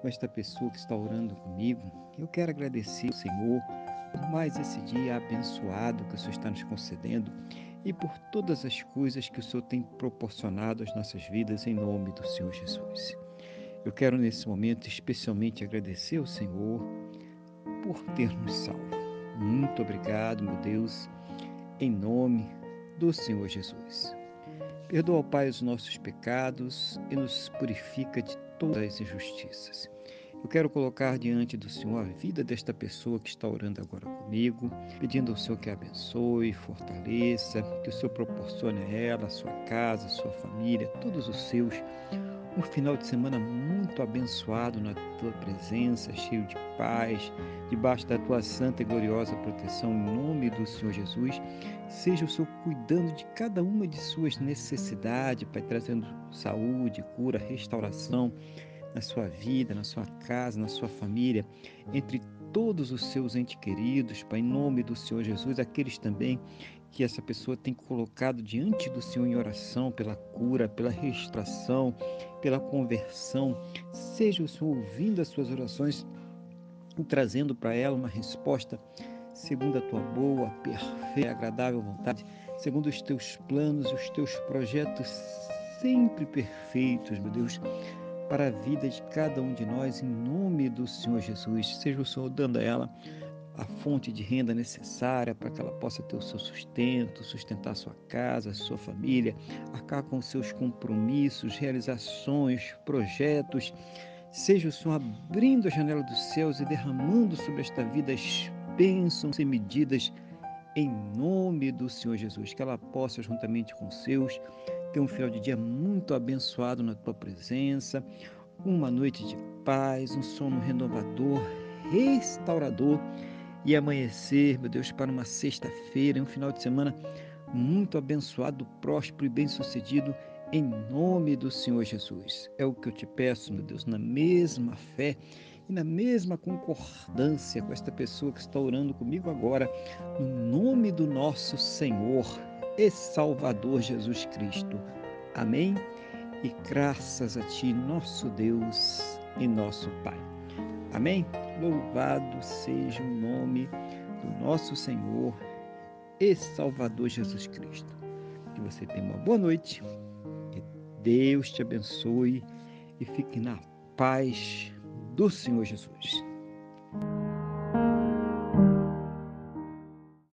com esta pessoa que está orando comigo. Eu quero agradecer ao Senhor por mais esse dia abençoado que o Senhor está nos concedendo e por todas as coisas que o Senhor tem proporcionado às nossas vidas em nome do Senhor Jesus. Eu quero nesse momento especialmente agradecer ao Senhor por ter nos salvo. Muito obrigado, meu Deus, em nome do Senhor Jesus. Perdoa, Pai, os nossos pecados e nos purifica de todas as injustiças. Eu quero colocar diante do Senhor a vida desta pessoa que está orando agora comigo, pedindo ao Senhor que abençoe, fortaleça, que o Senhor proporcione a ela, a sua casa, a sua família, todos os seus, um final de semana muito abençoado na tua presença, cheio de paz, debaixo da tua santa e gloriosa proteção, em nome do Senhor Jesus. Seja o Senhor cuidando de cada uma de suas necessidades, Pai, trazendo saúde, cura, restauração na sua vida, na sua casa, na sua família, entre todos os seus entes queridos, Pai, em nome do Senhor Jesus, aqueles também que essa pessoa tem colocado diante do Senhor em oração pela cura, pela restauração, pela conversão. Seja o Senhor ouvindo as suas orações e trazendo para ela uma resposta segundo a tua boa, perfeita, agradável vontade, segundo os teus planos, os teus projetos sempre perfeitos, meu Deus, para a vida de cada um de nós, em nome do Senhor Jesus. Seja o Senhor dando a ela a fonte de renda necessária para que ela possa ter o seu sustento, sustentar sua casa, sua família, acabar com seus compromissos, realizações, projetos. Seja o Senhor abrindo a janela dos céus e derramando sobre esta vida as bênçãos e medidas em nome do Senhor Jesus. Que ela possa, juntamente com seus, ter um final de dia muito abençoado na tua presença, uma noite de paz, um sono renovador, restaurador e amanhecer, meu Deus, para uma sexta-feira, um final de semana muito abençoado, próspero e bem-sucedido, em nome do Senhor Jesus. É o que eu te peço, meu Deus, na mesma fé e na mesma concordância com esta pessoa que está orando comigo agora, no nome do nosso Senhor e Salvador Jesus Cristo. Amém? E graças a Ti, nosso Deus e nosso Pai. Amém? Louvado seja o nome do nosso Senhor e Salvador Jesus Cristo. Que você tenha uma boa noite, que Deus te abençoe e fique na paz do Senhor Jesus.